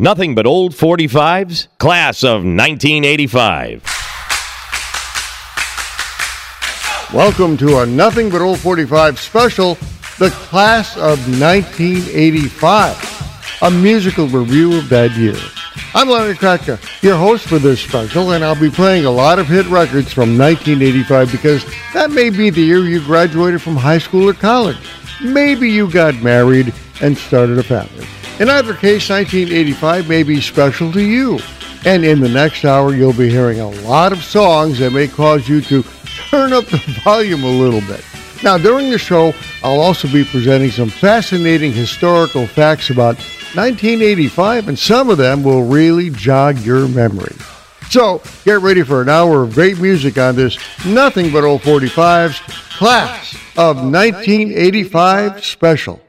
Nothing but old 45s, class of 1985. Welcome to a Nothing But Old 45 special, the class of 1985, a musical review of that year. I'm Larry Kratka, your host for this special, and I'll be playing a lot of hit records from 1985 because that may be the year you graduated from high school or college. Maybe you got married and started a family. In either case, 1985 may be special to you. And in the next hour, you'll be hearing a lot of songs that may cause you to turn up the volume a little bit. Now, during the show, I'll also be presenting some fascinating historical facts about 1985, and some of them will really jog your memory. So, get ready for an hour of great music on this Nothing But Old 45's Class of 1985 special.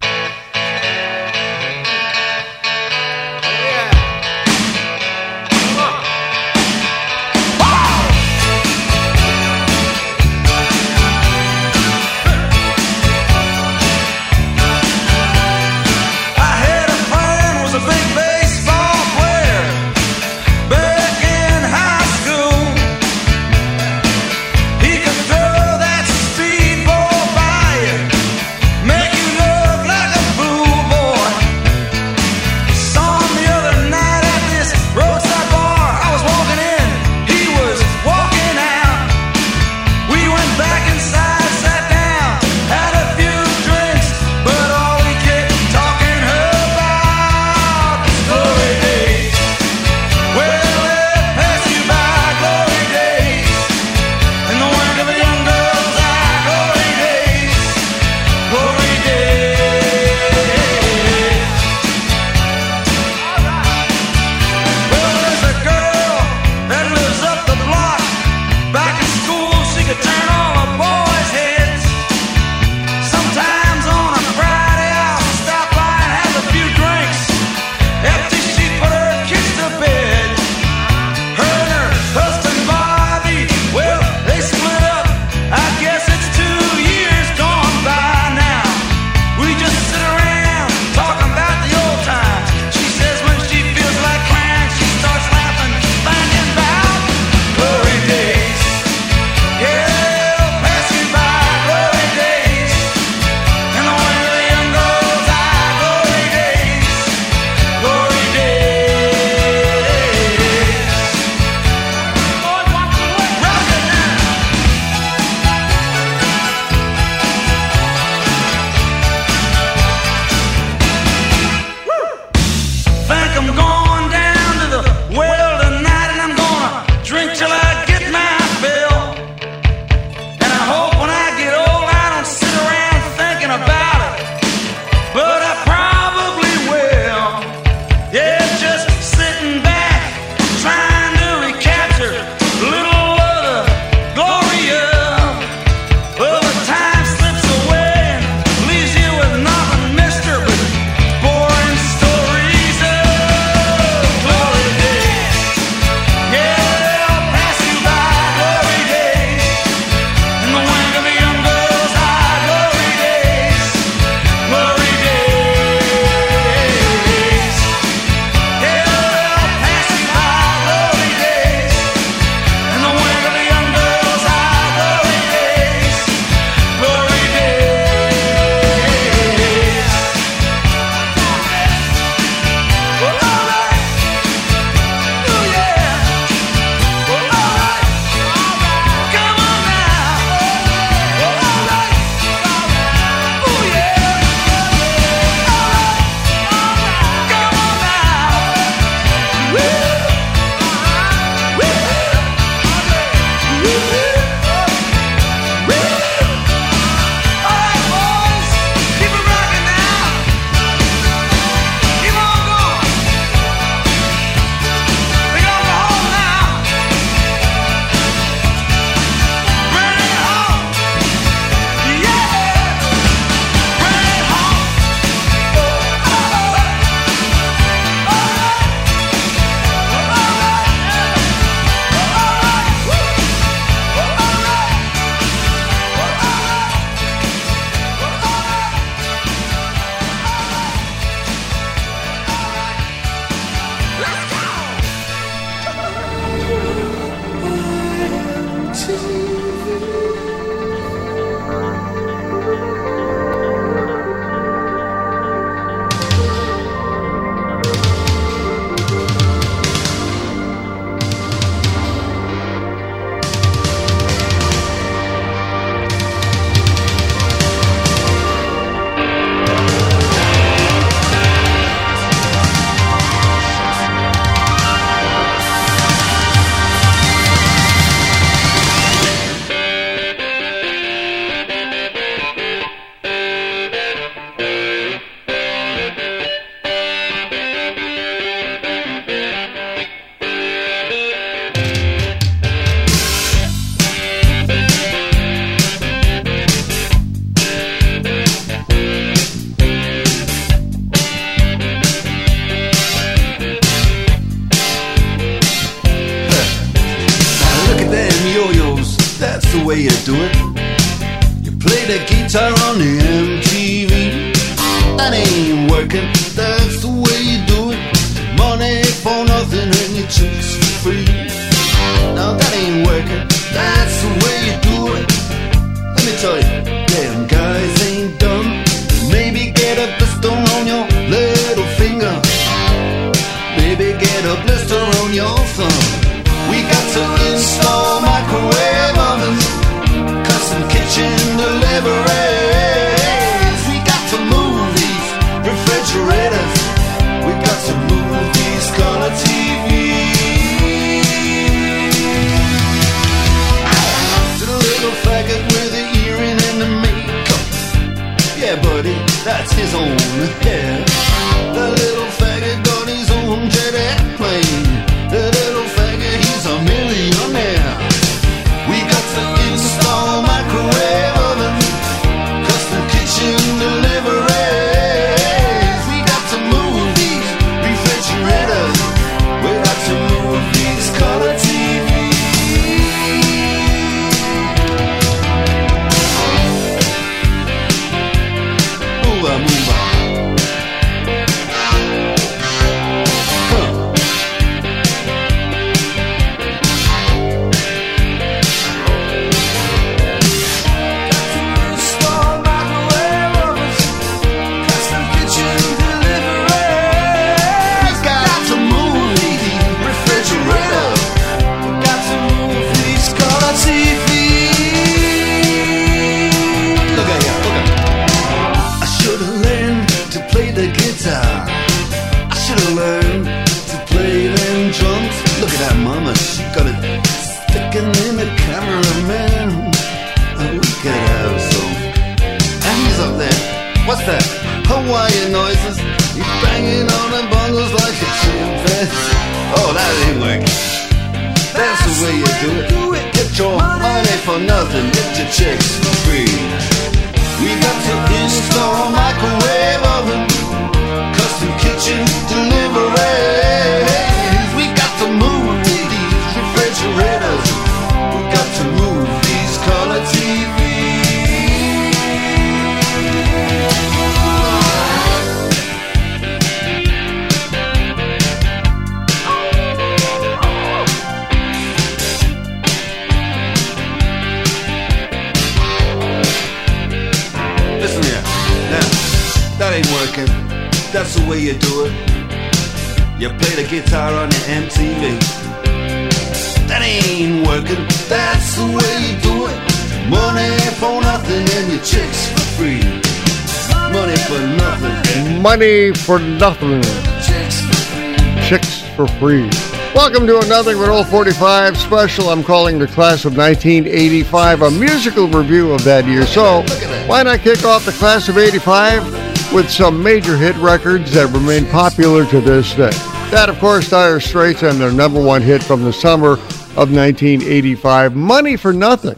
Welcome to another Old 45 special. I'm calling the class of 1985 a musical review of that year. So, why not kick off the class of 85 with some major hit records that remain popular to this day? That, of course, Dire Straits and their number one hit from the summer of 1985, Money for Nothing.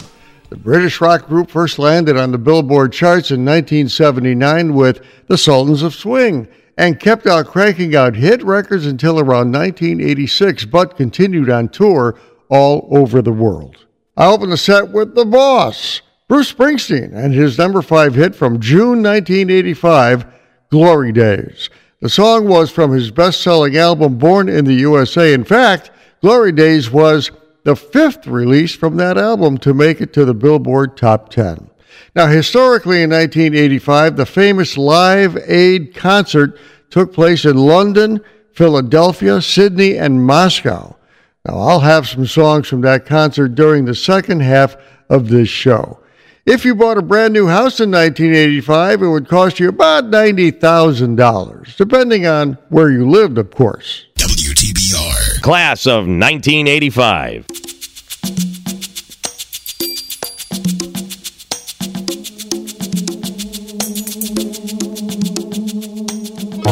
The British rock group first landed on the Billboard charts in 1979 with The Sultans of Swing and kept on cranking out hit records until around 1986, but continued on tour all over the world. I open the set with The Boss, Bruce Springsteen, and his number five hit from June 1985, Glory Days. The song was from his best selling album, Born in the USA. In fact, Glory Days was the fifth release from that album to make it to the Billboard Top 10. Now, historically in 1985, the famous Live Aid concert took place in London, Philadelphia, Sydney, and Moscow. Now, I'll have some songs from that concert during the second half of this show. If you bought a brand new house in 1985, it would cost you about $90,000, depending on where you lived, of course. WTBR. Class of 1985.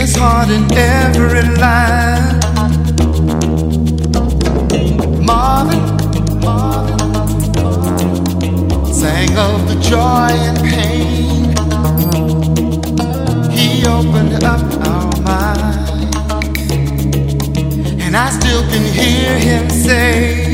his heart in every line. Marvin, Marvin, sang of the joy and pain. He opened up our mind, and I still can hear him say.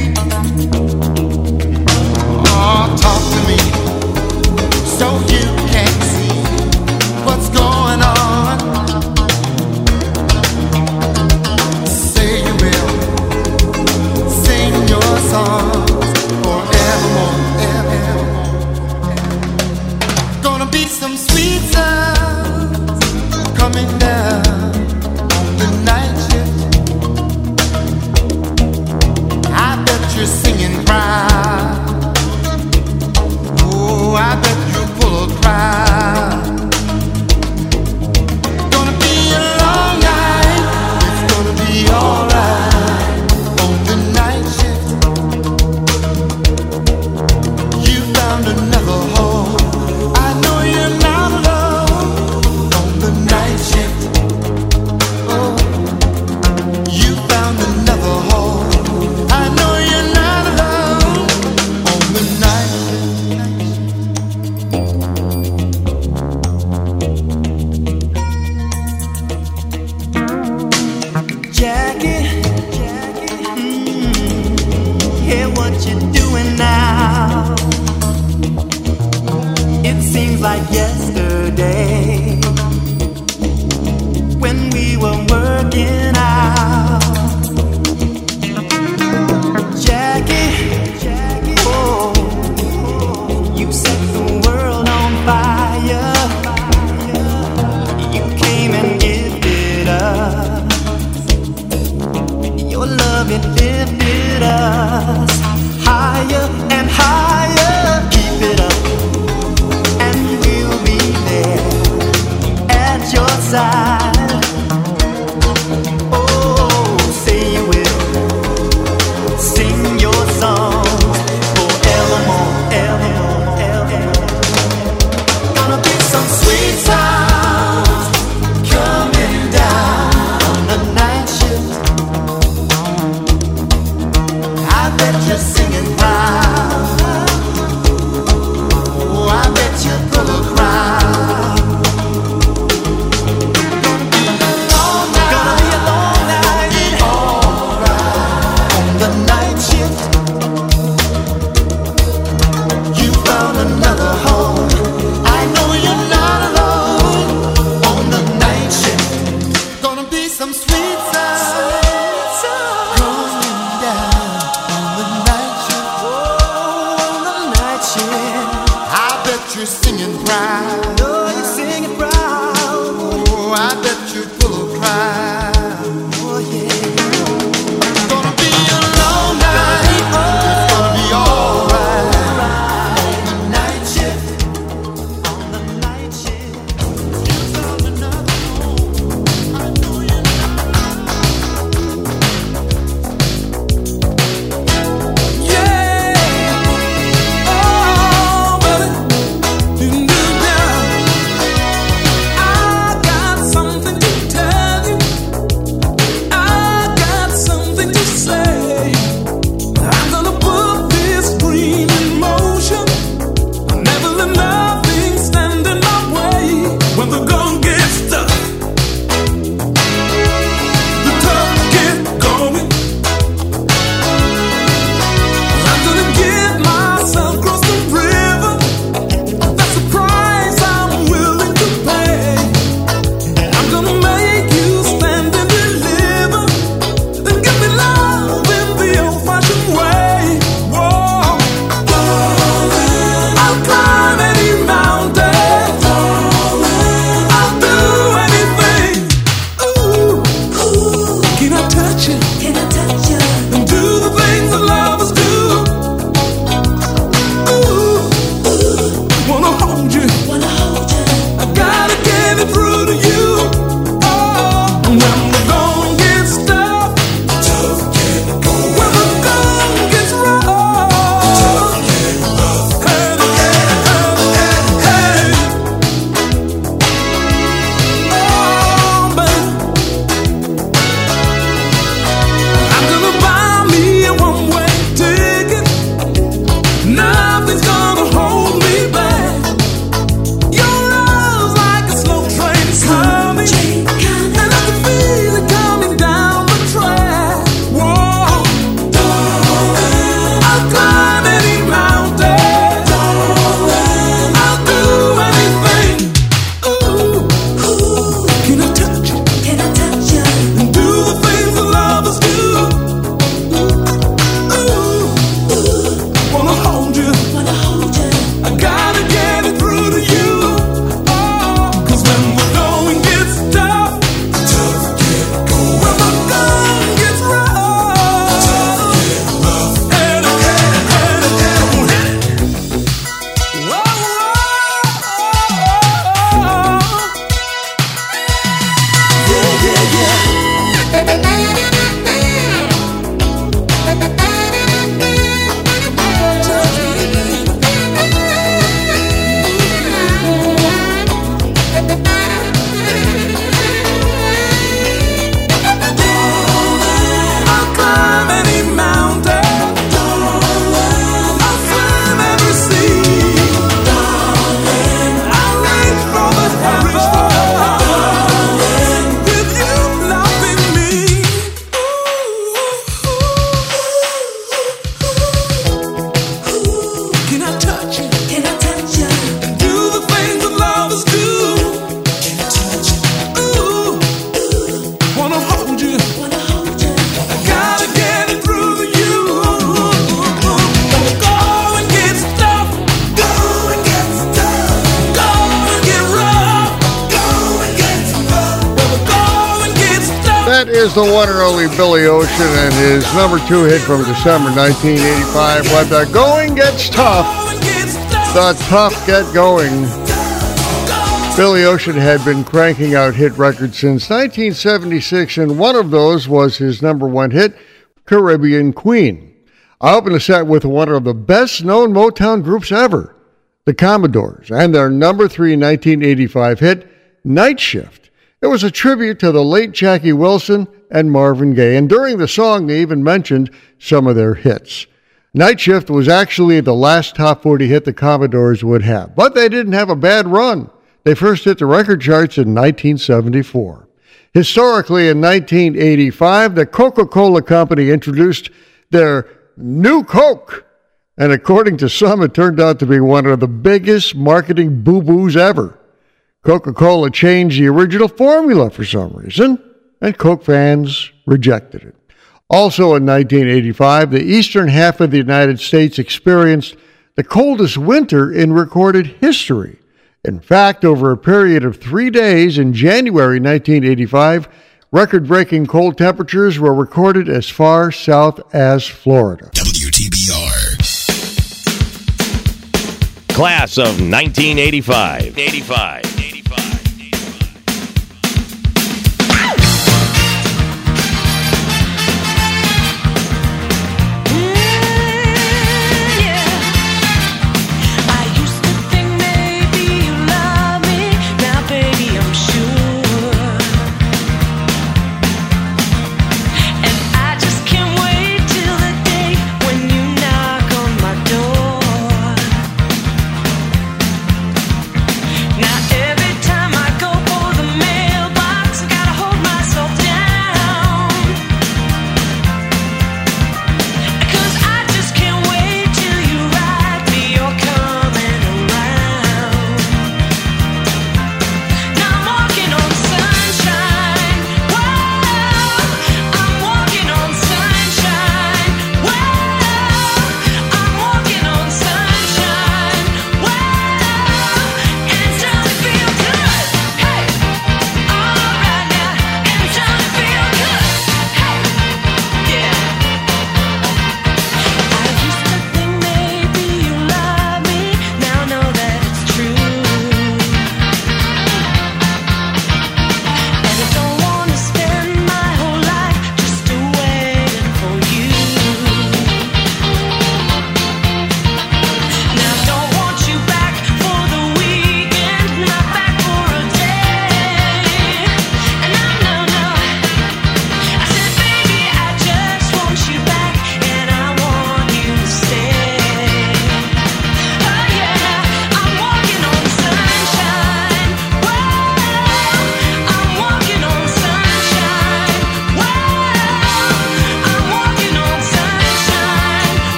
Number two hit from December 1985. When the going gets tough, the tough get going. Billy Ocean had been cranking out hit records since 1976, and one of those was his number one hit, Caribbean Queen. I opened the set with one of the best known Motown groups ever, the Commodores, and their number three 1985 hit, Night Shift. It was a tribute to the late Jackie Wilson and Marvin Gaye, and during the song they even mentioned some of their hits. Night Shift was actually the last top 40 hit the Commodores would have, but they didn't have a bad run. They first hit the record charts in 1974. Historically, in 1985, the Coca Cola Company introduced their new Coke. And according to some, it turned out to be one of the biggest marketing boo boos ever. Coca Cola changed the original formula for some reason, and Coke fans rejected it. Also in 1985, the eastern half of the United States experienced the coldest winter in recorded history. In fact, over a period of three days in January 1985, record breaking cold temperatures were recorded as far south as Florida. WTBR. Class of 1985. 85.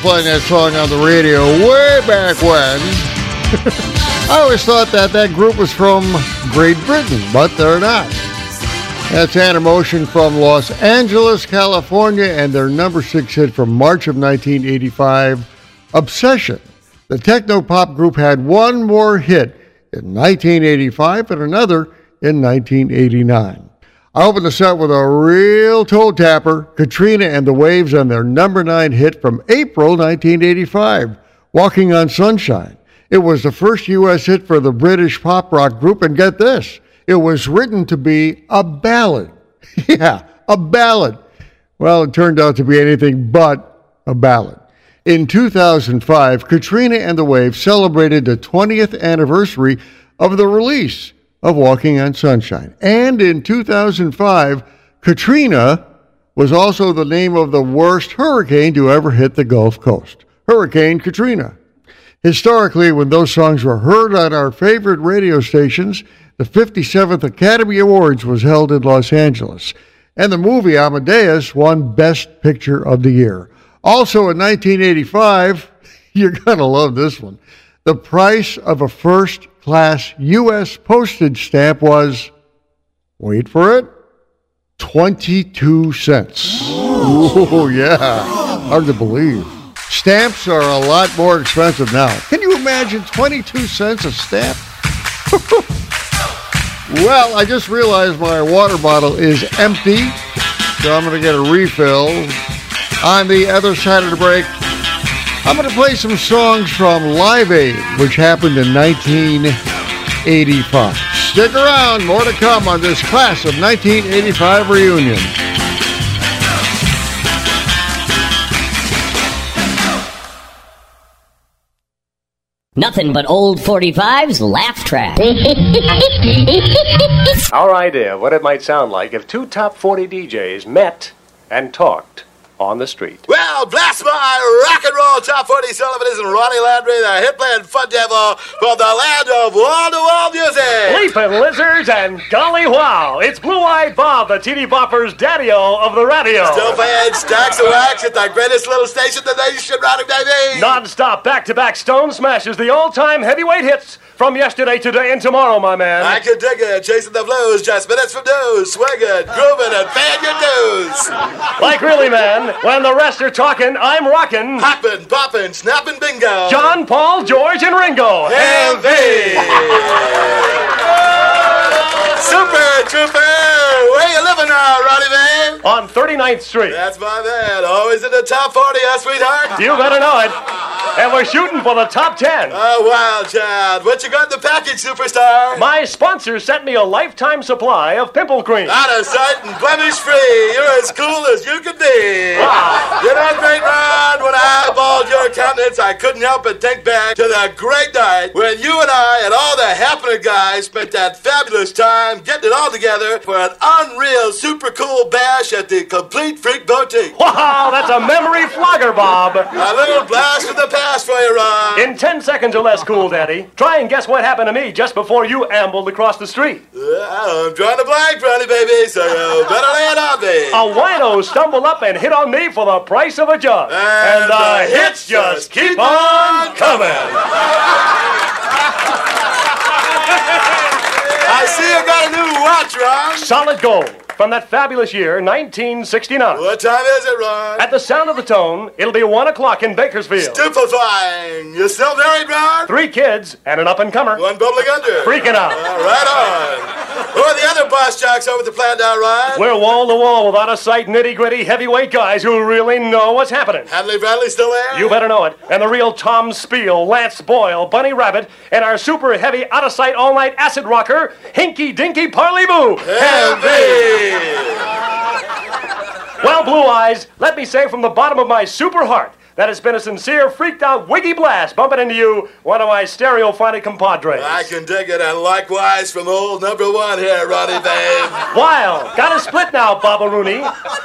Playing that song on the radio way back when, I always thought that that group was from Great Britain, but they're not. That's Animotion from Los Angeles, California, and their number six hit from March of 1985, Obsession. The techno pop group had one more hit in 1985 and another in 1989. I opened the set with a real toe tapper, Katrina and the Waves on their number nine hit from April 1985, Walking on Sunshine. It was the first U.S. hit for the British pop rock group, and get this, it was written to be a ballad. yeah, a ballad. Well, it turned out to be anything but a ballad. In 2005, Katrina and the Waves celebrated the 20th anniversary of the release of Walking on Sunshine. And in 2005, Katrina was also the name of the worst hurricane to ever hit the Gulf Coast Hurricane Katrina. Historically, when those songs were heard on our favorite radio stations, the 57th Academy Awards was held in Los Angeles, and the movie Amadeus won Best Picture of the Year. Also in 1985, you're going to love this one. The price of a first class U.S. postage stamp was, wait for it, 22 cents. Oh, yeah. Hard to believe. Stamps are a lot more expensive now. Can you imagine 22 cents a stamp? well, I just realized my water bottle is empty, so I'm going to get a refill. On the other side of the break, I'm going to play some songs from Live Aid, which happened in 1985. Stick around, more to come on this class of 1985 reunion. Nothing but old 45's laugh track. Our idea of what it might sound like if two top 40 DJs met and talked on the street. Well, bless my rock and roll top 40 Sullivan is and Ronnie Landry, the hit playing fun devil from the land of wall to wall music. Leaping lizards and golly wow! It's Blue Eyed Bob, the TD Bopper's daddy-o of the radio. Still playing stacks of wax at the greatest little station in the nation, Ronnie, baby. Non-stop, back-to-back Stone Smashes, the all-time heavyweight hits from yesterday, today, and tomorrow, my man. I can dig it, chasing the blues, just minutes from news, swinging, grooving, and paying your dues. Like really, man, when the rest are talking, I'm rocking. Hopping, popping, snapping, bingo. John, Paul, George, and Ringo. Heavy. Super Trooper, where you living now, Ronnie man? On 39th Street. That's my man, always in the top 40, huh, sweetheart? You better know it. And we're shooting for the top 10. Oh, wild child. What you got in the package, superstar? My sponsor sent me a lifetime supply of pimple cream. Out of sight and blemish free. You're as cool as you can be. Wow. You know, great Ron, when I eyeballed your countenance, I couldn't help but think back to the great night when you and I and all the happening guys spent that fabulous time getting it all together for an unreal, super cool bash at the Complete Freak Boutique. Wow, that's a memory flogger, Bob. A little blast from the past for you, Ron. In 10 seconds or less, cool daddy. Try and guess what happened to me just before you ambled across the street. Uh, I'm drawing a blank, Ronnie, baby, so you better lay it on me. A wino stumbled up and hit on me for the price of a jug. And the hits just keep on coming. I see you got a new watch, Ron. Solid gold from that fabulous year, 1969. What time is it, Ron? At the sound of the tone, it'll be 1 o'clock in Bakersfield. Stupefying. You still married, Ron? Three kids and an up-and-comer. One bubbling under. Freaking out. Uh, right on. Who are the other boss jocks over the plant now, Ron? We're wall to wall with out of sight, nitty gritty, heavyweight guys who really know what's happening. Hadley Bradley still there? You better know it. And the real Tom Spiel, Lance Boyle, Bunny Rabbit, and our super heavy, out of sight, all night acid rocker, Hinky Dinky Parley Boo. Heavy. Well, Blue Eyes, let me say from the bottom of my super heart that it's been a sincere, freaked out, wiggy blast bumping into you, one of my stereophonic compadres. I can dig it, and likewise from old number one here, Ronnie babe. Wild. Got a split now, Baba Rooney.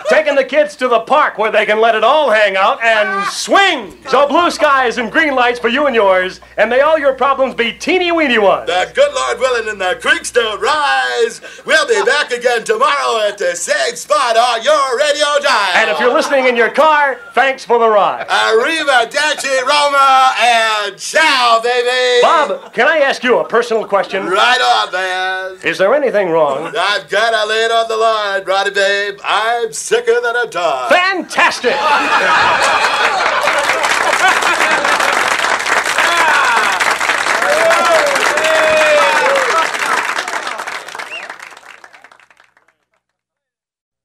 Taking the kids to the park where they can let it all hang out and swing. So blue skies and green lights for you and yours, and may all your problems be teeny weeny ones. The good Lord willing and the creeks don't rise. We'll be back again tomorrow at the same spot on your radio dial. And if you're listening in your car, thanks for the ride. Arrivederci, Roma, and ciao, baby. Bob, can I ask you a personal question? Right on, man. Is there anything wrong? I've got to lay it on the line, Roddy, babe. I'm sicker than a dog. Fantastic!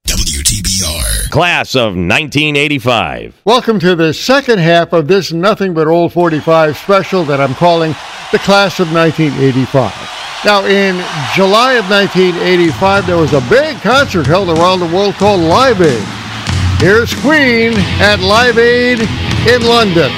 WTBR. Class of 1985. Welcome to the second half of this Nothing But Old 45 special that I'm calling the Class of 1985. Now, in July of 1985, there was a big concert held around the world called Live Aid. Here's Queen at Live Aid in London.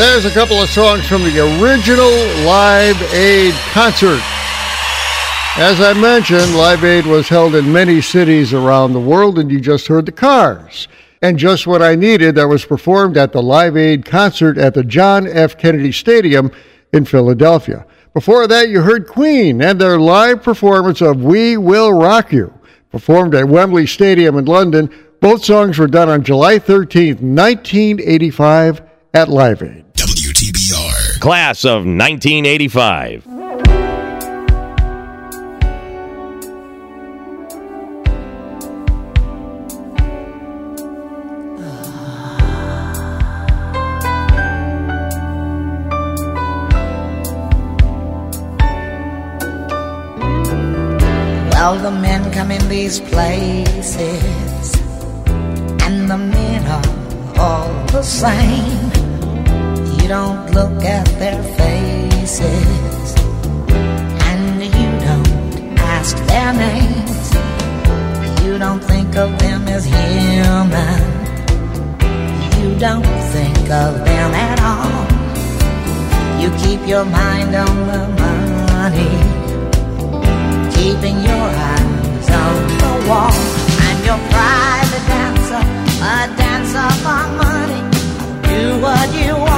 There's a couple of songs from the original Live Aid concert. As I mentioned, Live Aid was held in many cities around the world, and you just heard the cars. And just what I needed that was performed at the Live Aid concert at the John F. Kennedy Stadium in Philadelphia. Before that, you heard Queen and their live performance of We Will Rock You, performed at Wembley Stadium in London. Both songs were done on July 13th, 1985 at Live Aid. WTBR. Class of 1985. Well, the men come in these places, and the men are all the same. Don't look at their faces, and you don't ask their names. You don't think of them as human. You don't think of them at all. You keep your mind on the money keeping your eyes on the wall. I'm your private dancer, a dancer for money. Do what you want.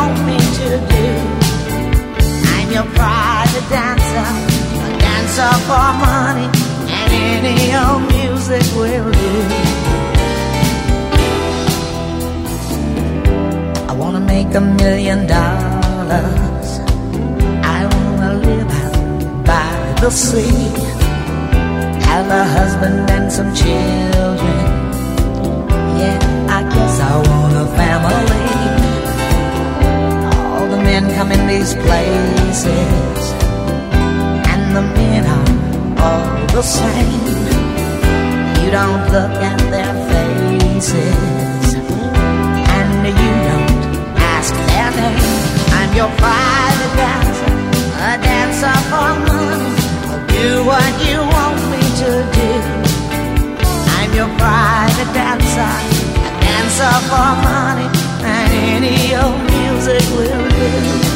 Your private dancer, a dancer for money, and any old music will do. I wanna make a million dollars. I wanna live by the sea have a husband and some children. Yeah, I guess I want men come in these places, and the men are all the same. You don't look at their faces, and you don't ask their name. I'm your private dancer, a dancer for money. Do what you want me to do. I'm your private dancer, a dancer for money, and any old music will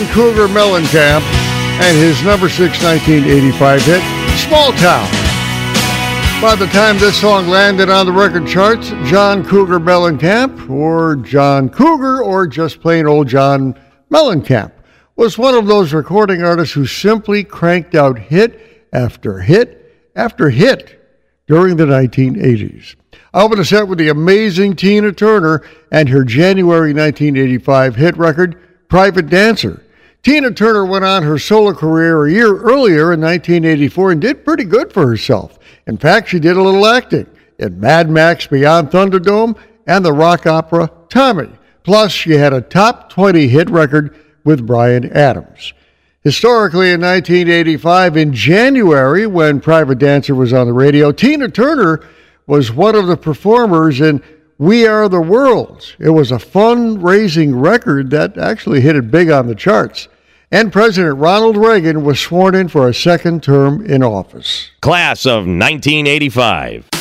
John Cougar Mellencamp and his number six 1985 hit, Small Town. By the time this song landed on the record charts, John Cougar Mellencamp, or John Cougar, or just plain old John Mellencamp, was one of those recording artists who simply cranked out hit after hit after hit during the 1980s. I open the set with the amazing Tina Turner and her January 1985 hit record, Private Dancer. Tina Turner went on her solo career a year earlier in 1984 and did pretty good for herself. In fact, she did a little acting in Mad Max Beyond Thunderdome and the rock opera Tommy. Plus, she had a top 20 hit record with Bryan Adams. Historically, in 1985, in January, when Private Dancer was on the radio, Tina Turner was one of the performers in We Are the World. It was a fundraising record that actually hit it big on the charts. And President Ronald Reagan was sworn in for a second term in office. Class of 1985.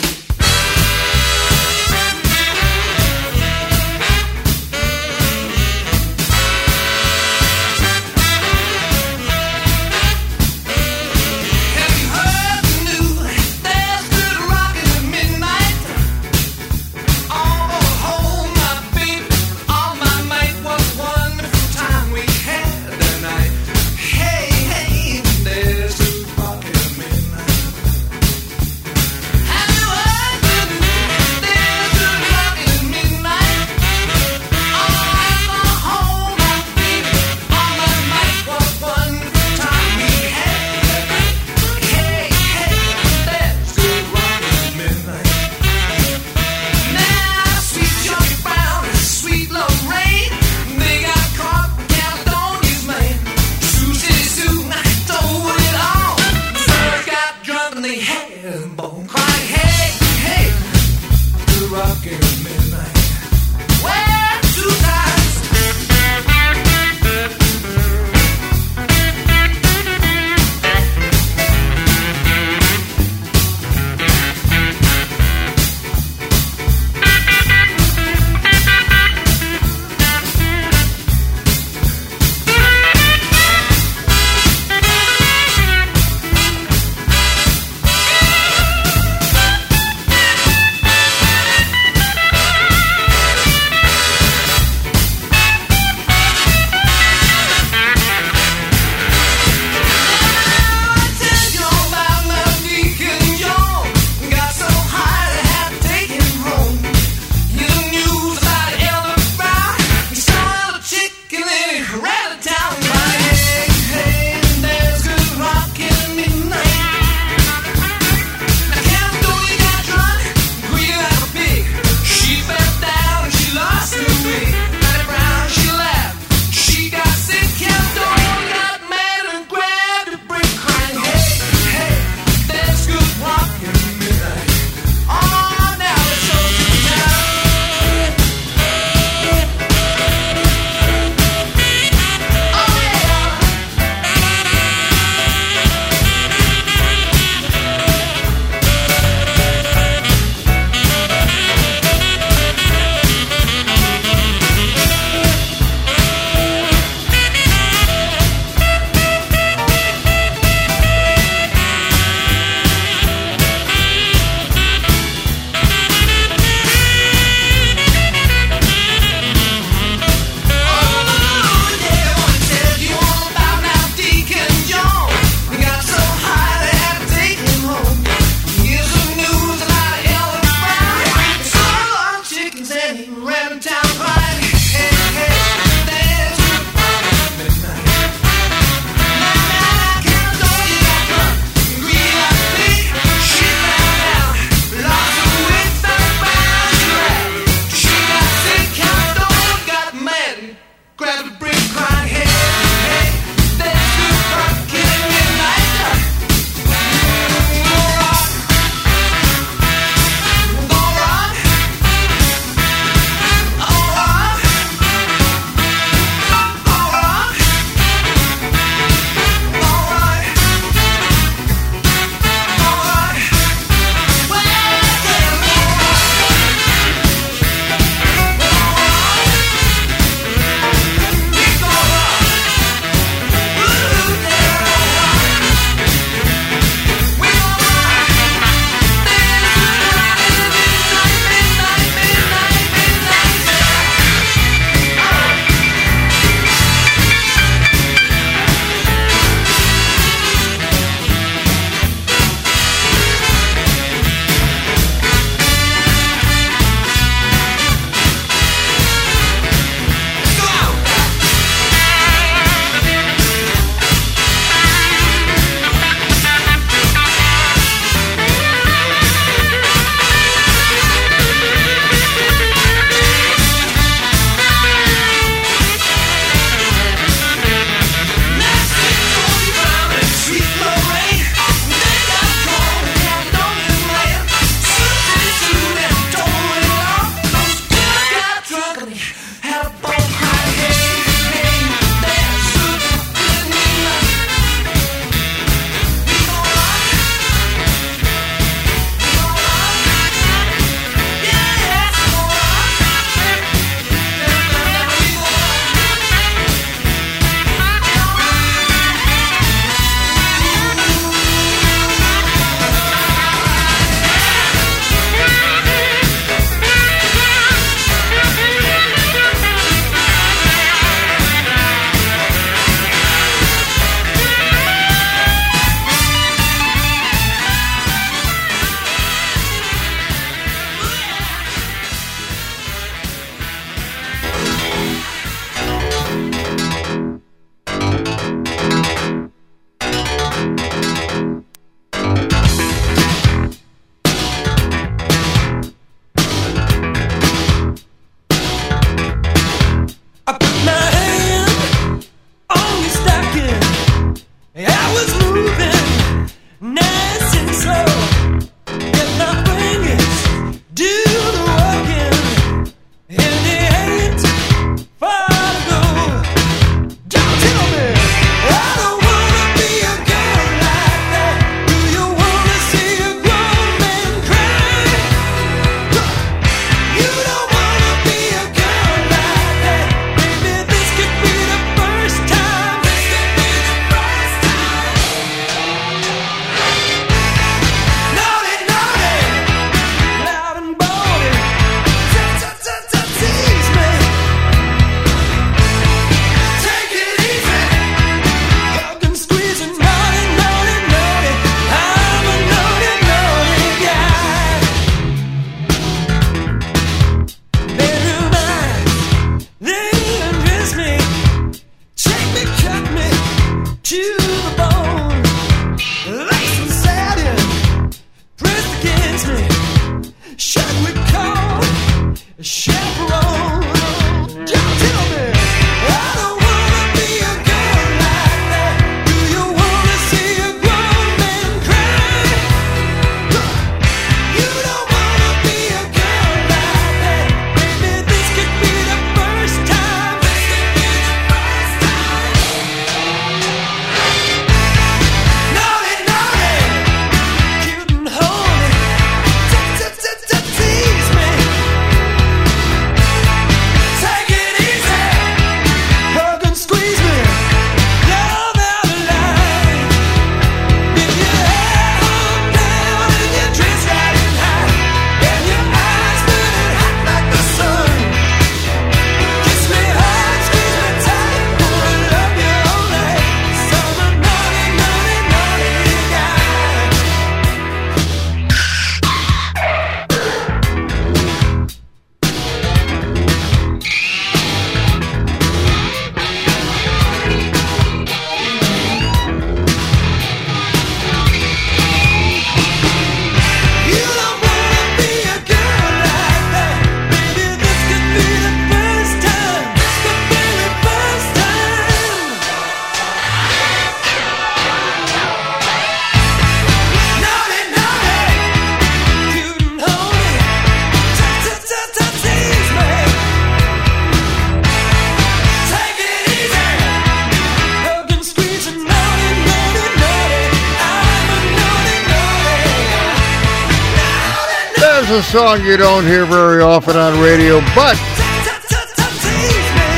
Song you don't hear very often on radio, but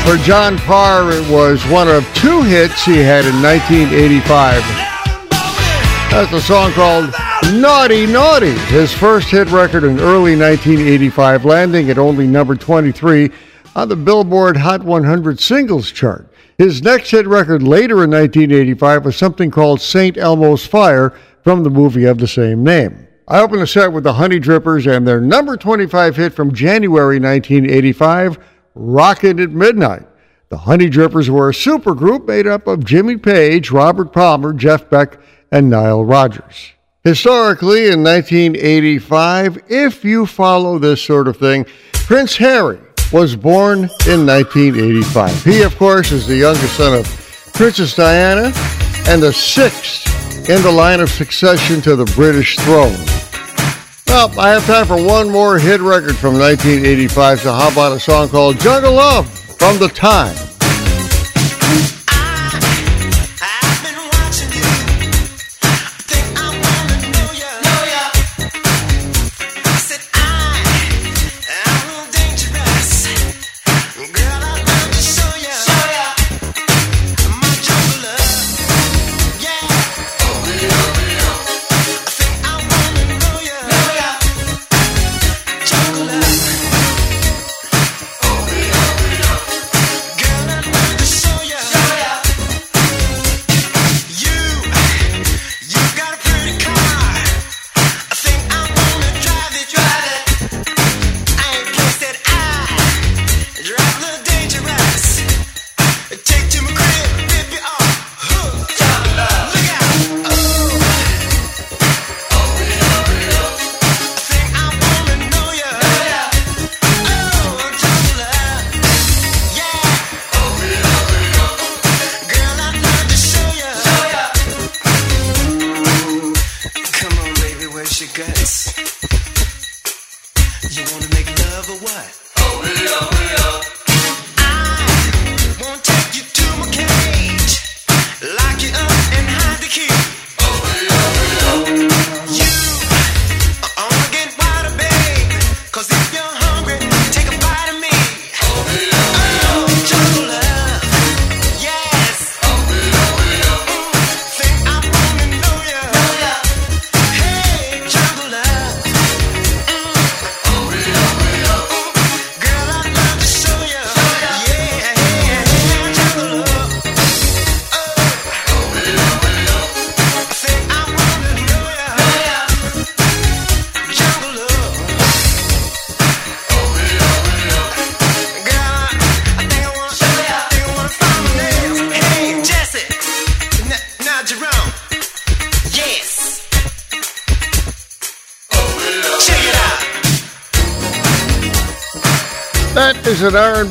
for John Parr, it was one of two hits he had in 1985. That's a song called Naughty Naughty, his first hit record in early 1985, landing at only number 23 on the Billboard Hot 100 singles chart. His next hit record later in 1985 was something called St. Elmo's Fire from the movie of the same name. I open the set with the Honey Drippers and their number 25 hit from January 1985, Rockin' at Midnight. The Honey Drippers were a supergroup made up of Jimmy Page, Robert Palmer, Jeff Beck, and Nile Rodgers. Historically, in 1985, if you follow this sort of thing, Prince Harry was born in 1985. He, of course, is the youngest son of Princess Diana and the sixth in the line of succession to the British throne. Well, I have time for one more hit record from 1985, so how about a song called Jungle Love from the time?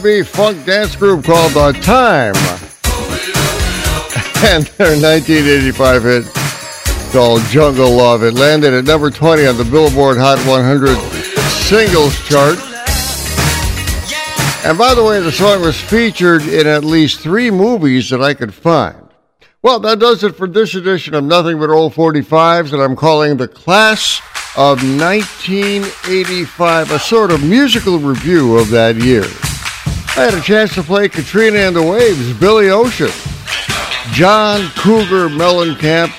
R&B funk dance group called The Time. And their 1985 hit called Jungle Love. It landed at number 20 on the Billboard Hot 100 singles chart. And by the way, the song was featured in at least three movies that I could find. Well, that does it for this edition of Nothing But Old 45s that I'm calling the Class of 1985, a sort of musical review of that year. I had a chance to play Katrina and the Waves, Billy Ocean, John Cougar Mellencamp,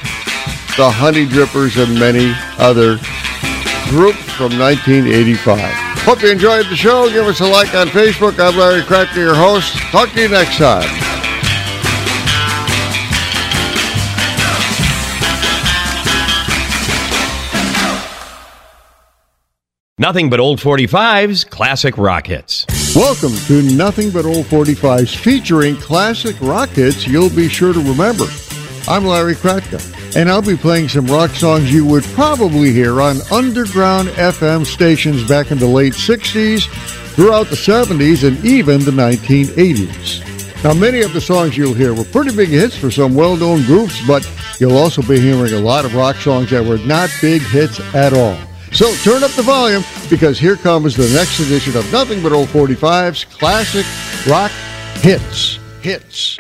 the Honey Drippers, and many other groups from 1985. Hope you enjoyed the show. Give us a like on Facebook. I'm Larry Kratka, your host. Talk to you next time. Nothing but old 45s, classic rock hits. Welcome to Nothing But Old 45s featuring classic rock hits you'll be sure to remember. I'm Larry Kratka, and I'll be playing some rock songs you would probably hear on underground FM stations back in the late 60s, throughout the 70s, and even the 1980s. Now, many of the songs you'll hear were pretty big hits for some well known groups, but you'll also be hearing a lot of rock songs that were not big hits at all. So turn up the volume because here comes the next edition of Nothing But Old 45's Classic Rock Hits. Hits.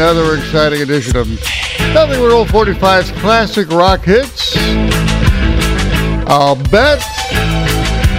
Another exciting edition of Nothing But Old 45's classic rock hits. I'll bet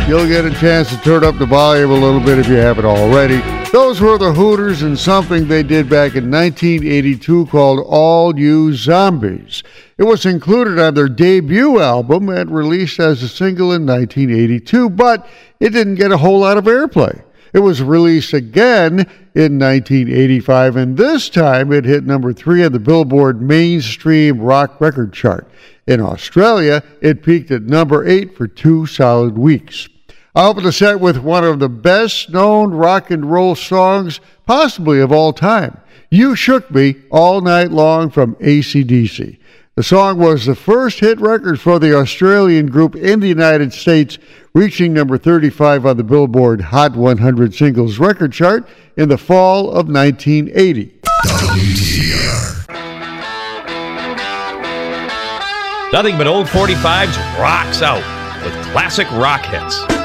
you'll get a chance to turn up the volume a little bit if you haven't already. Those were the Hooters and something they did back in 1982 called All You Zombies. It was included on their debut album and released as a single in 1982, but it didn't get a whole lot of airplay. It was released again in 1985, and this time it hit number three on the Billboard Mainstream Rock Record Chart. In Australia, it peaked at number eight for two solid weeks. I opened the set with one of the best known rock and roll songs, possibly of all time. You Shook Me All Night Long from ACDC. The song was the first hit record for the Australian group in the United States, reaching number 35 on the Billboard Hot 100 Singles Record Chart in the fall of 1980. Nothing but old 45s rocks out with classic rock hits.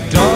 dog.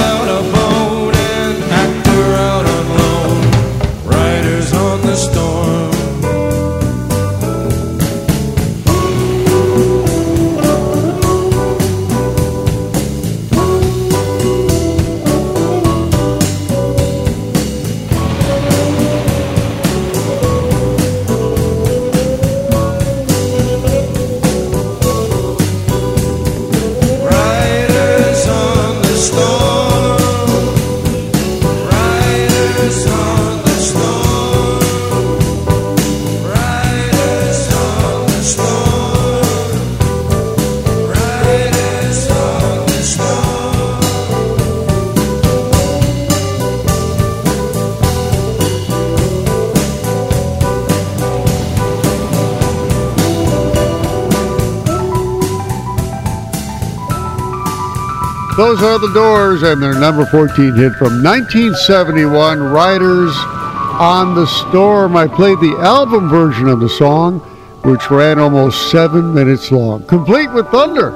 Those are the Doors and their number 14 hit from 1971, Riders on the Storm. I played the album version of the song, which ran almost seven minutes long, complete with thunder.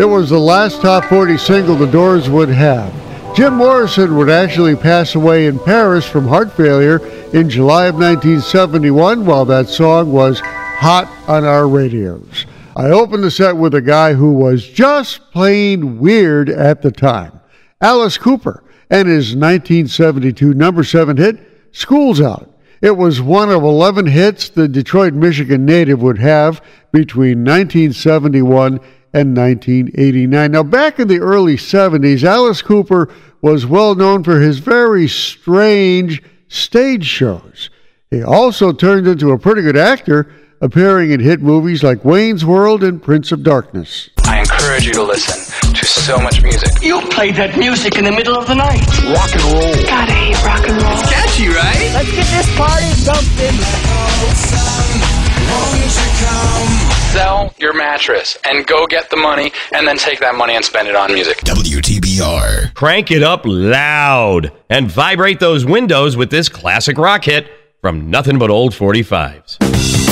It was the last top 40 single the Doors would have. Jim Morrison would actually pass away in Paris from heart failure in July of 1971 while that song was hot on our radios. I opened the set with a guy who was just plain weird at the time Alice Cooper and his 1972 number 7 hit, School's Out. It was one of 11 hits the Detroit, Michigan native would have between 1971 and 1989. Now, back in the early 70s, Alice Cooper was well known for his very strange stage shows. He also turned into a pretty good actor, appearing in hit movies like Wayne's World and Prince of Darkness. I encourage you to listen to so much music. You played that music in the middle of the night. Rock and roll. God, I hate rock and roll. It's catchy, right? Let's get this party jumping. Sell your mattress and go get the money and then take that money and spend it on music. WTBR. Crank it up loud and vibrate those windows with this classic rock hit from Nothing But Old 45s.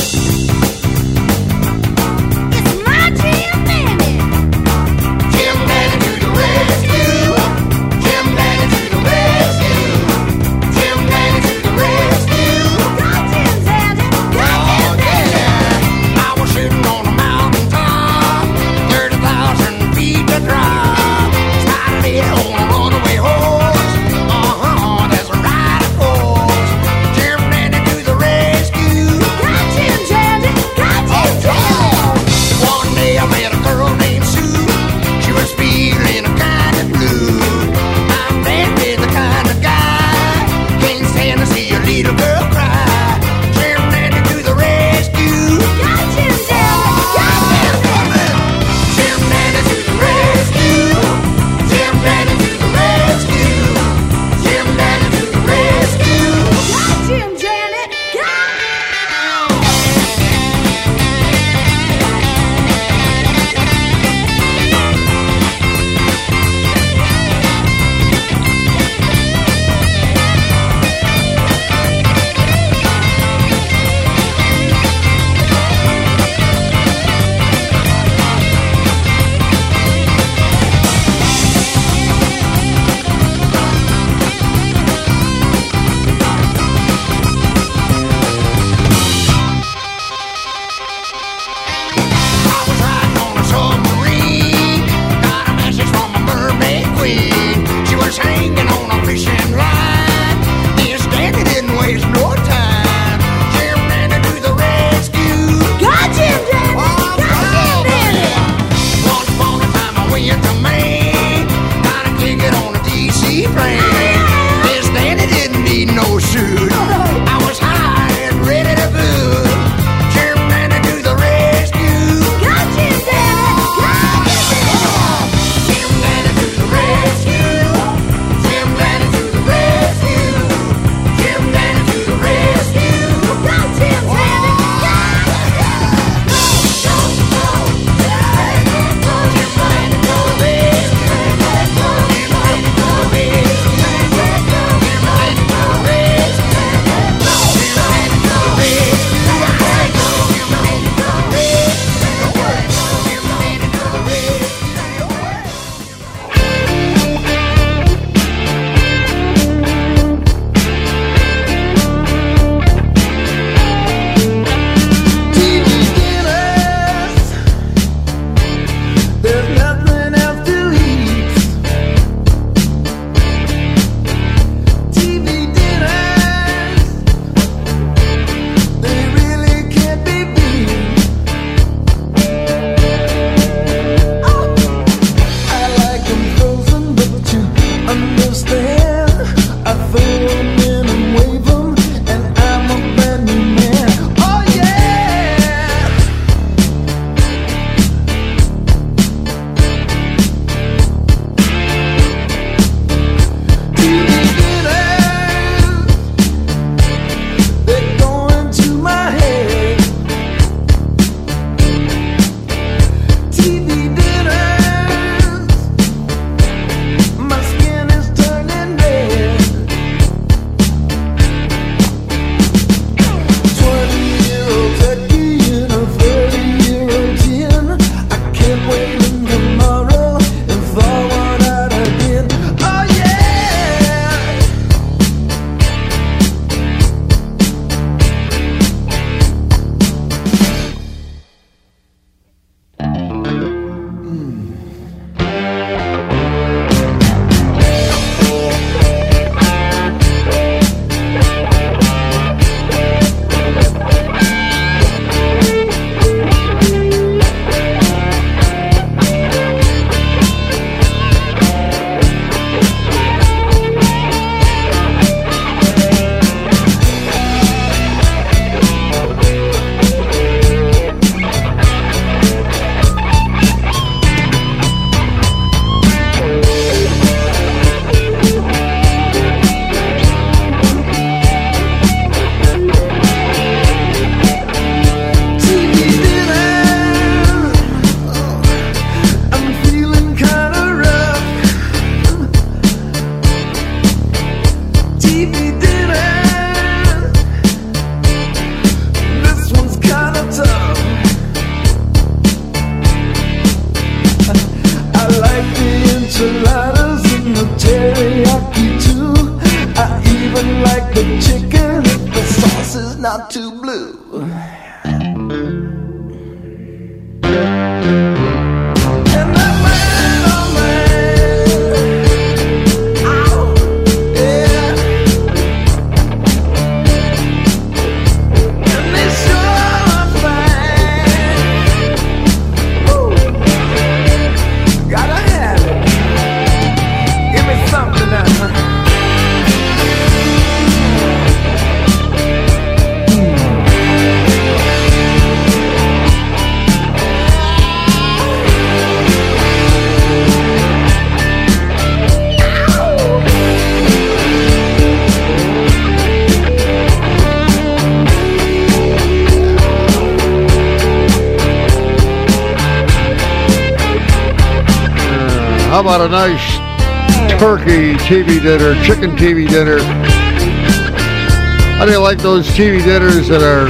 Those TV dinners that are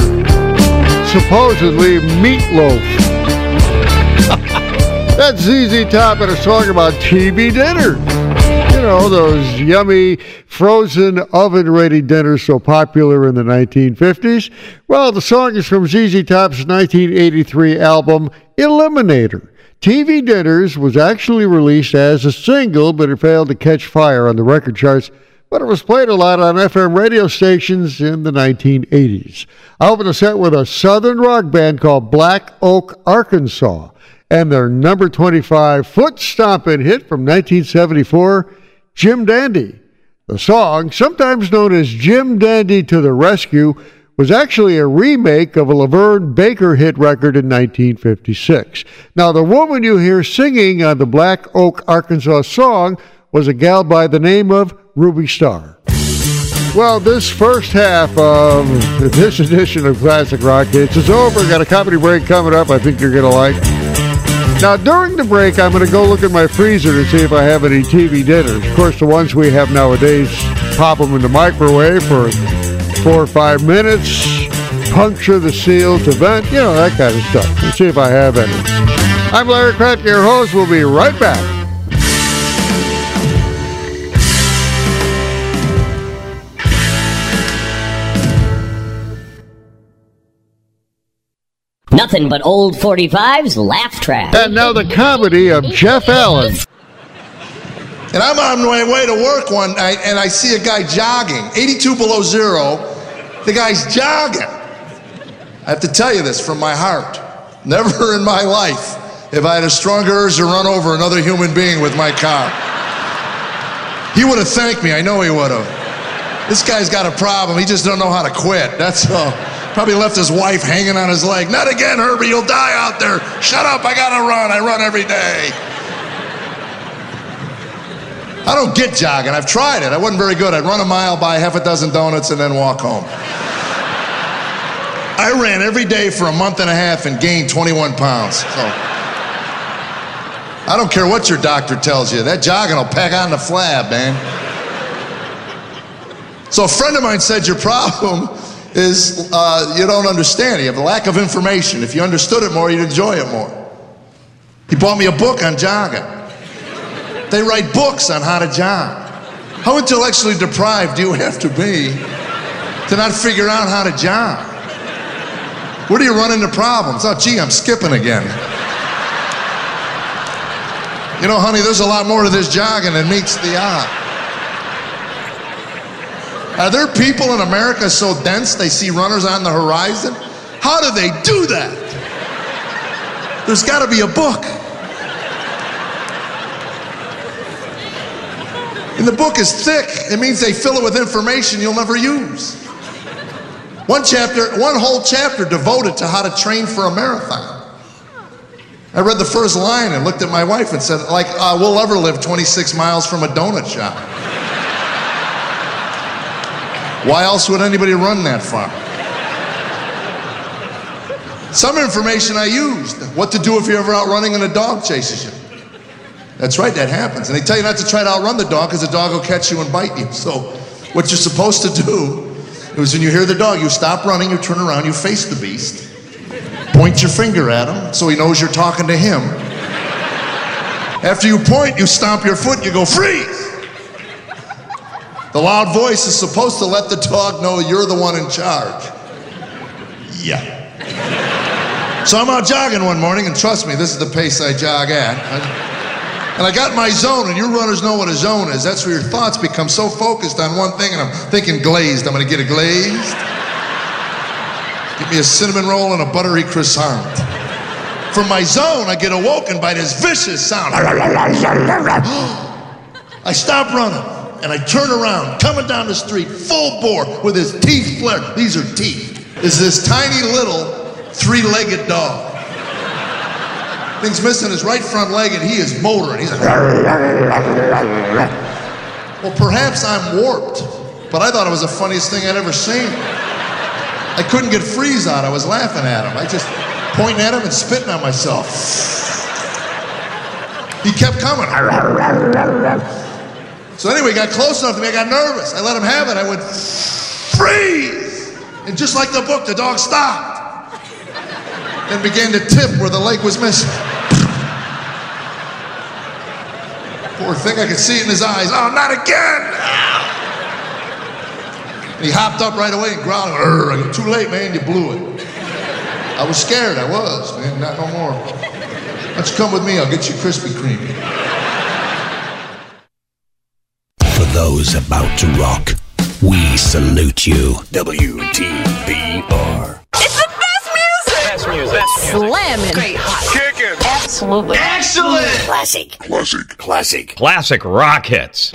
supposedly meatloaf? That's ZZ Top and a song about TV dinner. You know, those yummy frozen oven ready dinners so popular in the 1950s. Well, the song is from ZZ Top's 1983 album Eliminator. TV Dinners was actually released as a single, but it failed to catch fire on the record charts. But it was played a lot on FM radio stations in the 1980s. I opened a set with a southern rock band called Black Oak, Arkansas, and their number 25 foot stomping hit from 1974, Jim Dandy. The song, sometimes known as Jim Dandy to the Rescue, was actually a remake of a LaVern Baker hit record in 1956. Now, the woman you hear singing on the Black Oak, Arkansas song was a gal by the name of Ruby Starr. Well, this first half of this edition of Classic Rock Hits is over. Got a comedy break coming up I think you're going to like. Now, during the break, I'm going to go look at my freezer to see if I have any TV dinners. Of course, the ones we have nowadays, pop them in the microwave for four or five minutes, puncture the seal to vent, you know, that kind of stuff. Let's see if I have any. I'm Larry Kratka, your host. We'll be right back. Nothing but old 45's laugh track. And now the comedy of Jeff Allen. And I'm on my way to work one night and I see a guy jogging, 82 below zero. The guy's jogging. I have to tell you this from my heart. Never in my life have I had a stronger urge to run over another human being with my car. He would have thanked me. I know he would have. This guy's got a problem. He just don't know how to quit. That's all. Probably left his wife hanging on his leg. Not again, Herbie. You'll die out there. Shut up. I gotta run. I run every day. I don't get jogging. I've tried it. I wasn't very good. I'd run a mile, buy half a dozen donuts, and then walk home. I ran every day for a month and a half and gained 21 pounds. So I don't care what your doctor tells you. That jogging will pack on the flab, man. So a friend of mine said your problem is uh, you don't understand. You have a lack of information. If you understood it more, you'd enjoy it more. He bought me a book on jogging. They write books on how to jog. How intellectually deprived do you have to be to not figure out how to jog? Where do you run into problems? Oh, gee, I'm skipping again. You know, honey, there's a lot more to this jogging than meets the eye. Are there people in America so dense they see runners on the horizon? How do they do that? There's got to be a book. And the book is thick. It means they fill it with information you'll never use. One chapter, one whole chapter devoted to how to train for a marathon. I read the first line and looked at my wife and said, like, uh, we'll ever live 26 miles from a donut shop. Why else would anybody run that far? Some information I used. What to do if you're ever out running and a dog chases you. That's right, that happens. And they tell you not to try to outrun the dog because the dog will catch you and bite you. So, what you're supposed to do is when you hear the dog, you stop running, you turn around, you face the beast, point your finger at him so he knows you're talking to him. After you point, you stomp your foot, you go, freeze! The loud voice is supposed to let the dog know you're the one in charge. Yeah. So I'm out jogging one morning, and trust me, this is the pace I jog at. I- and I got my zone, and you runners know what a zone is. That's where your thoughts become so focused on one thing, and I'm thinking glazed. I'm gonna get a glazed. Give me a cinnamon roll and a buttery croissant. From my zone, I get awoken by this vicious sound. I stop running and I turn around, coming down the street, full bore, with his teeth flared. These are teeth. Is this tiny little three legged dog. Thing's missing his right front leg and he is motoring. He's like, well, perhaps I'm warped, but I thought it was the funniest thing I'd ever seen. I couldn't get freeze out. I was laughing at him. I just pointing at him and spitting on myself. He kept coming. So anyway, he got close enough to me. I got nervous. I let him have it. I went, freeze! And just like the book, the dog stopped. Then began to tip where the leg was missing. Poor thing, I could see it in his eyes. Oh, not again! And he hopped up right away and growled. I go, Too late, man. You blew it. I was scared. I was, man. Not no more. Why don't you come with me? I'll get you Krispy Kreme. For those about to rock, we salute you. WTBR. It's the best music! Best music. Slamming. Great hot. Kicking. Absolutely. Excellent. Classic. Classic. Classic. Classic rock hits.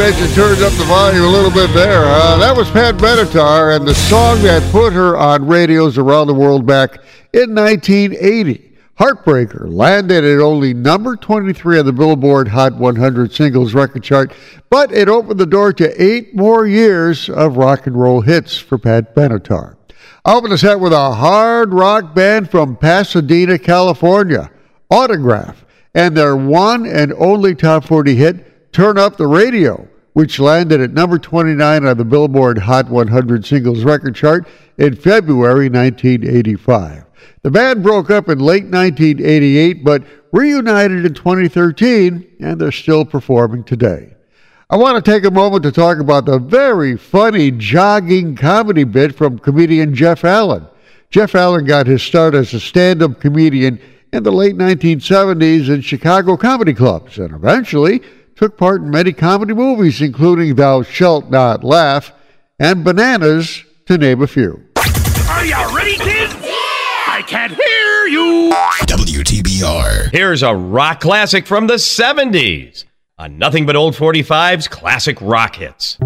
You turned up the volume a little bit there. Uh, that was Pat Benatar and the song that put her on radios around the world back in 1980. Heartbreaker landed at only number 23 on the Billboard Hot 100 singles record chart, but it opened the door to eight more years of rock and roll hits for Pat Benatar. I opened the set with a hard rock band from Pasadena, California, Autograph, and their one and only top 40 hit, Turn Up the Radio, which landed at number 29 on the Billboard Hot 100 singles record chart in February 1985. The band broke up in late 1988, but reunited in 2013, and they're still performing today. I want to take a moment to talk about the very funny jogging comedy bit from comedian Jeff Allen. Jeff Allen got his start as a stand up comedian in the late 1970s in Chicago comedy clubs and eventually took part in many comedy movies, including Thou Shalt Not Laugh and Bananas, to name a few. Are you ready, kids? Yeah! I can't hear you. WTBR. Here's a rock classic from the 70s on Nothing But Old 45's classic rock hits.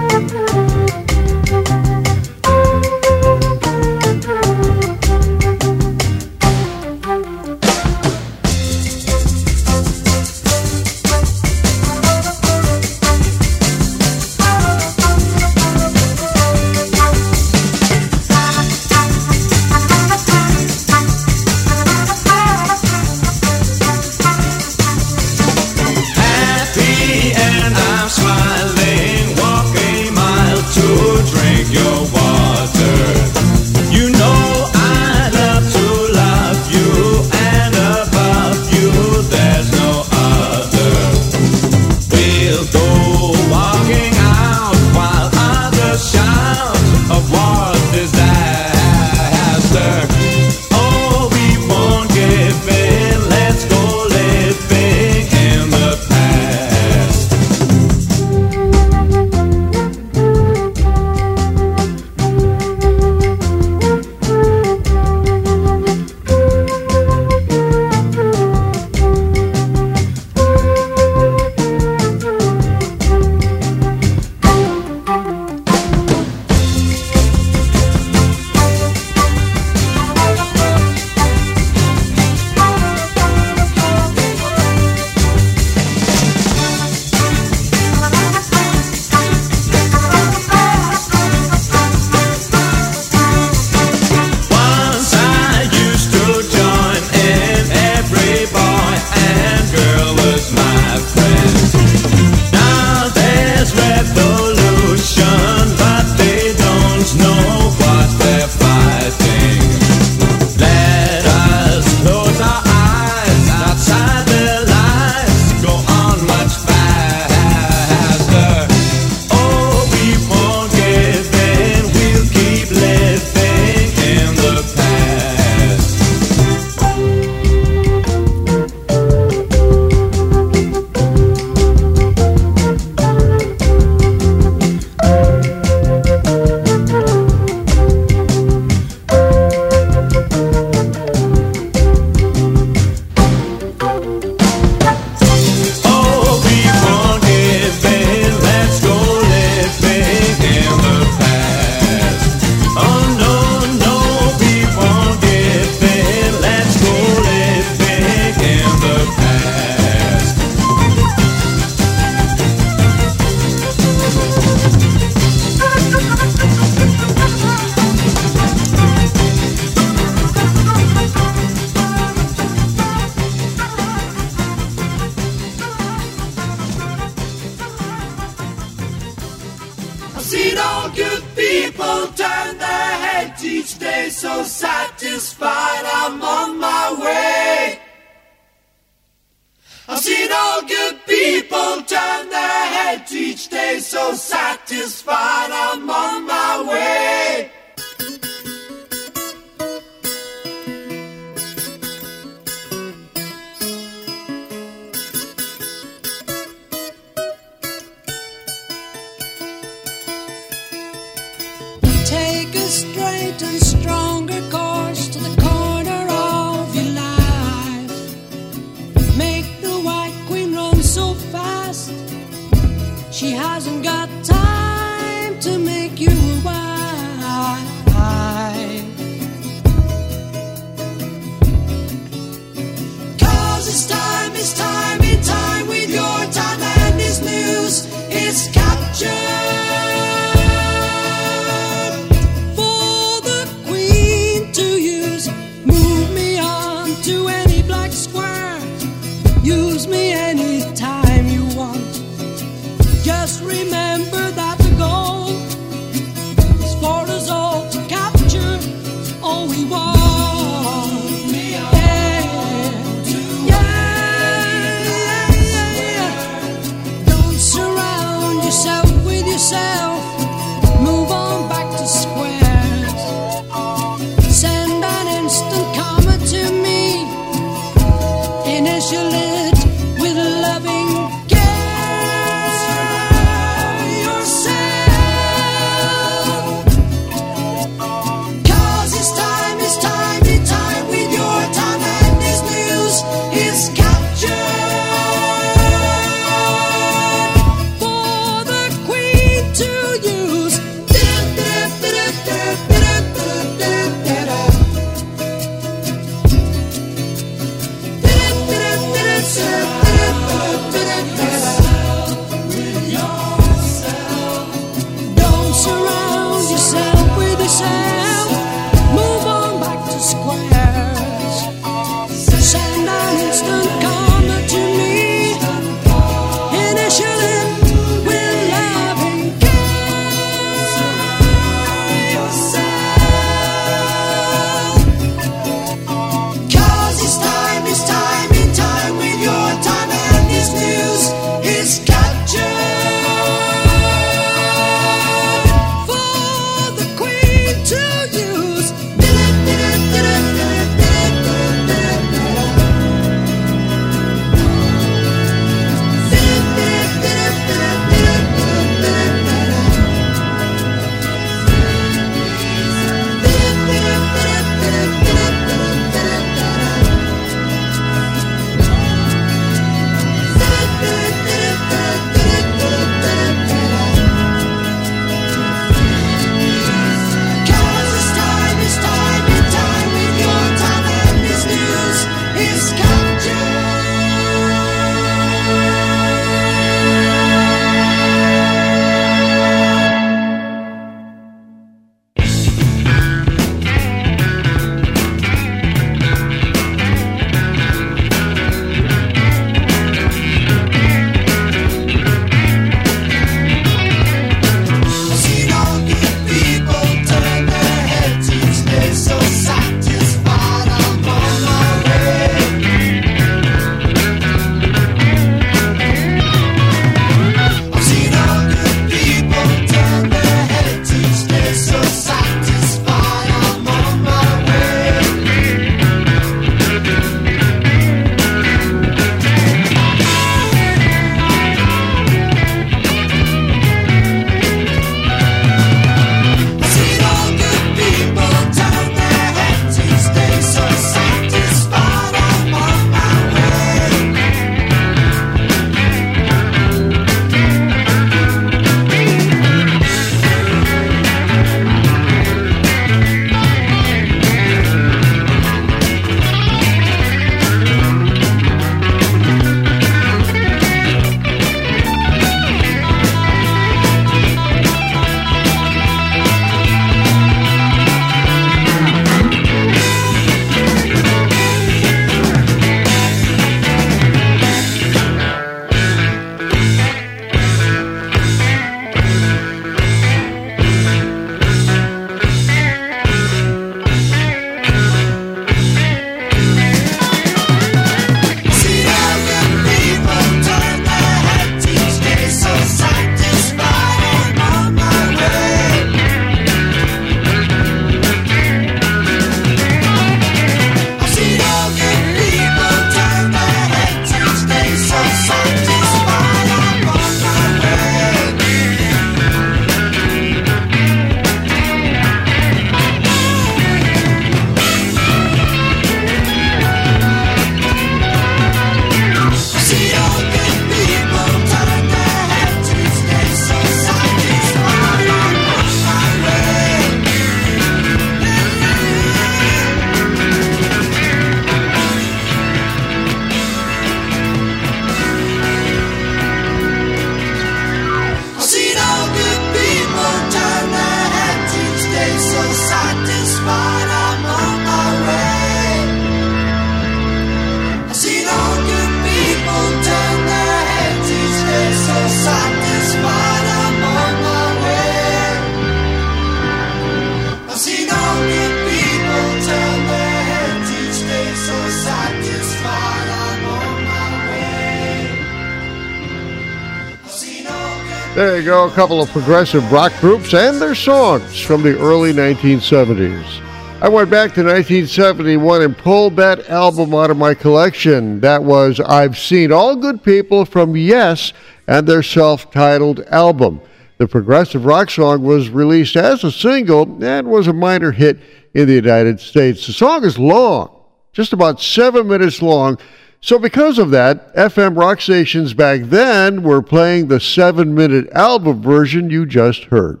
There you go, a couple of progressive rock groups and their songs from the early 1970s. I went back to 1971 and pulled that album out of my collection. That was I've Seen All Good People from Yes and their self titled album. The progressive rock song was released as a single and was a minor hit in the United States. The song is long, just about seven minutes long. So, because of that, FM rock stations back then were playing the seven minute album version you just heard.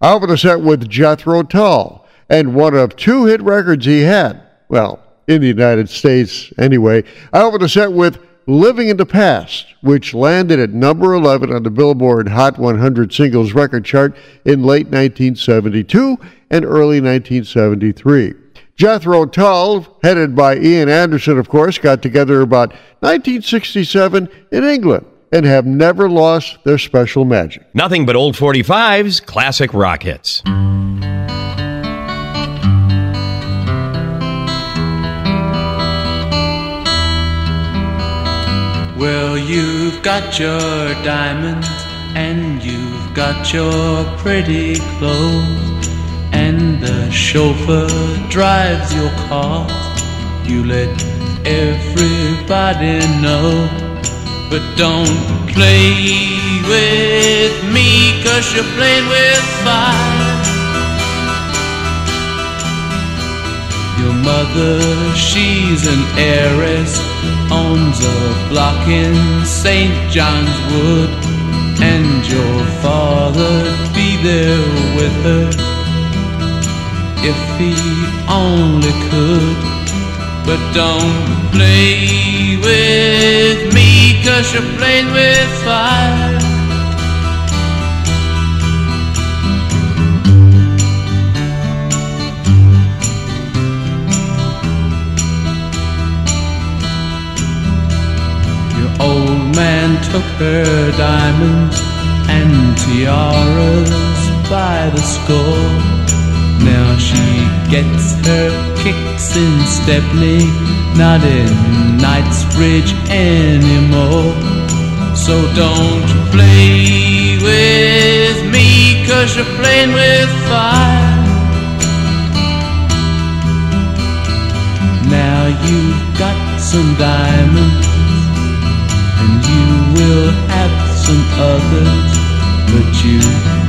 I opened the set with Jethro Tull and one of two hit records he had. Well, in the United States anyway. I opened the set with Living in the Past, which landed at number 11 on the Billboard Hot 100 Singles Record Chart in late 1972 and early 1973. Jethro Tull, headed by Ian Anderson, of course, got together about 1967 in England and have never lost their special magic. Nothing but old 45s, classic rock hits. Well, you've got your diamonds and you've got your pretty clothes, and the chauffeur drives your car. You let everybody know, but don't play with me, cause you're playing with fire. Your mother, she's an heiress, owns a block in St. John's Wood, and your father'd be there with her if he only could. But don't play with me, cause you're playing with fire. Your old man took her diamonds and tiaras by the score. Now she gets her kicks in Stepney, not in Knightsbridge anymore. So don't play with me, cause you're playing with fire. Now you've got some diamonds, and you will have some others. But you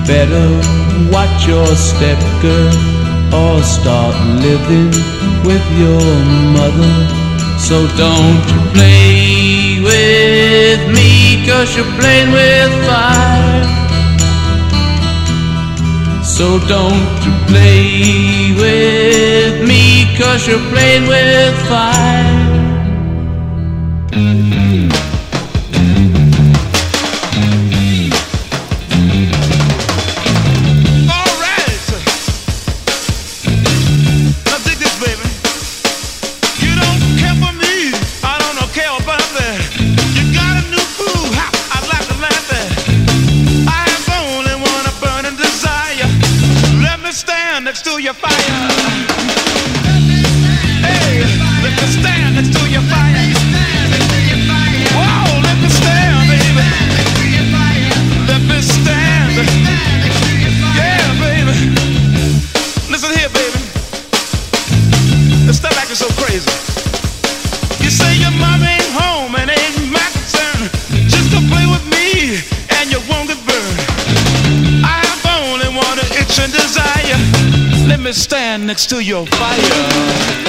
better watch your step, girl, or start living with your mother. So don't you play with me, cause you're playing with fire. So don't you play with me, cause you're playing with fire. Next to your fire. Next to your fire.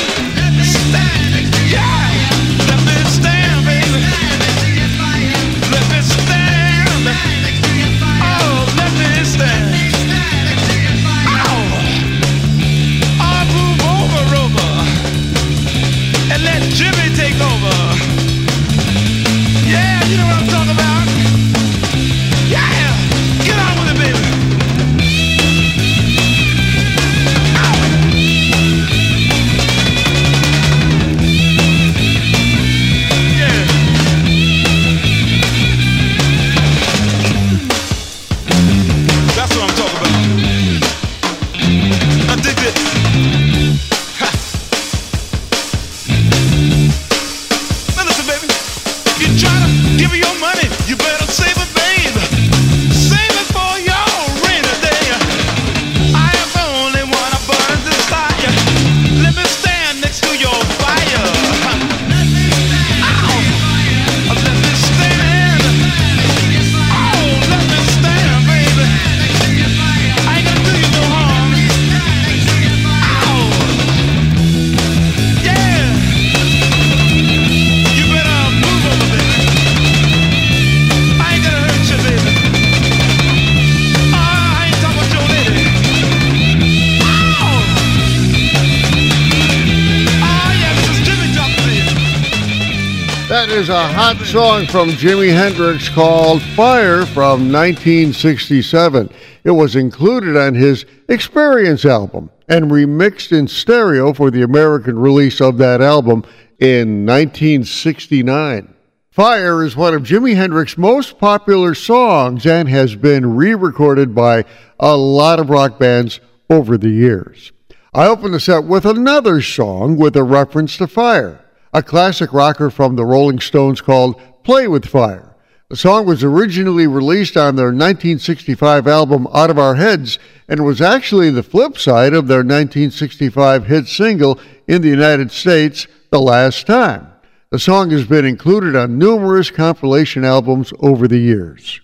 Song from Jimi Hendrix called Fire from 1967. It was included on his Experience album and remixed in stereo for the American release of that album in 1969. Fire is one of Jimi Hendrix's most popular songs and has been re recorded by a lot of rock bands over the years. I open the set with another song with a reference to fire, a classic rocker from the Rolling Stones called Play with Fire. The song was originally released on their 1965 album Out of Our Heads and was actually the flip side of their 1965 hit single in the United States, The Last Time. The song has been included on numerous compilation albums over the years.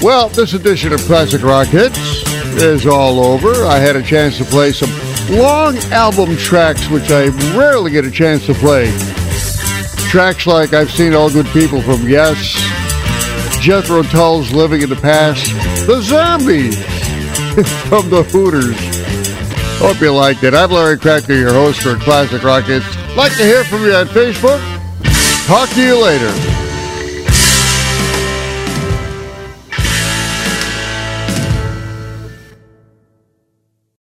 Well, this edition of Classic Rock Hits is all over. I had a chance to play some long album tracks, which I rarely get a chance to play. Tracks like I've Seen All Good People from Yes, Jethro Tull's Living in the Past, The Zombies from The Hooters. Hope you liked it. I'm Larry Kratka, your host for Classic Rock Hits. Like to hear from you on Facebook. Talk to you later.